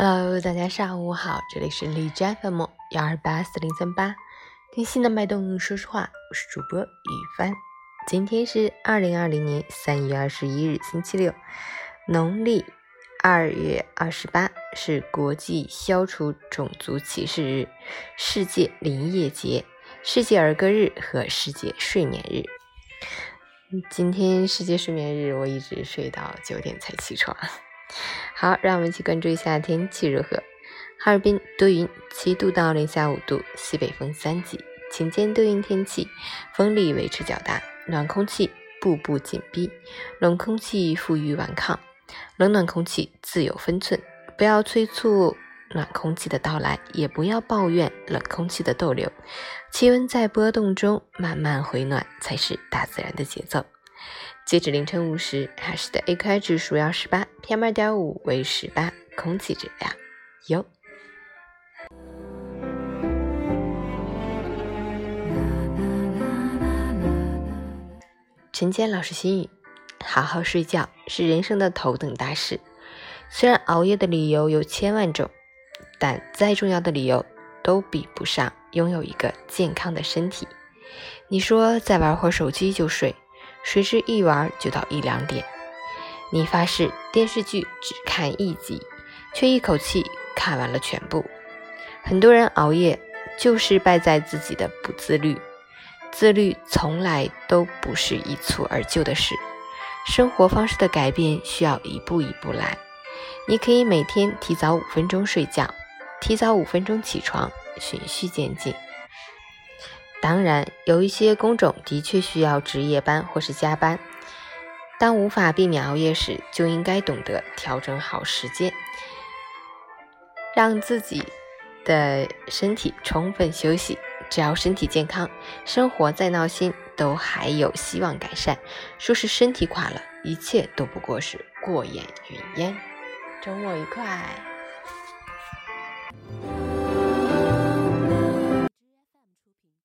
Hello，大家上午好，这里是荔枝 FM 幺二八四零三八，听心的脉动，说实话，我是主播雨帆。今天是二零二零年三月二十一日，星期六，农历二月二十八，是国际消除种族歧视日、世界林业节、世界儿歌日和世界睡眠日。今天世界睡眠日，我一直睡到九点才起床。好，让我们一起关注一下天气如何。哈尔滨多云，七度到零下五度，西北风三级，晴间多云天气，风力维持较大，暖空气步步紧逼，冷空气负隅顽抗，冷暖空气自有分寸，不要催促暖空气的到来，也不要抱怨冷空气的逗留。气温在波动中慢慢回暖，才是大自然的节奏。截止凌晨五时，海市的 AQI 指数要十八，PM 二点五为十八，空气质量优。陈坚老师心语：好好睡觉是人生的头等大事。虽然熬夜的理由有千万种，但再重要的理由都比不上拥有一个健康的身体。你说再玩会手机就睡。谁知一玩就到一两点，你发誓电视剧只看一集，却一口气看完了全部。很多人熬夜就是败在自己的不自律，自律从来都不是一蹴而就的事。生活方式的改变需要一步一步来。你可以每天提早五分钟睡觉，提早五分钟起床，循序渐进。当然，有一些工种的确需要值夜班或是加班。当无法避免熬夜时，就应该懂得调整好时间，让自己的身体充分休息。只要身体健康，生活再闹心都还有希望改善。说是身体垮了，一切都不过是过眼云烟。周末愉快！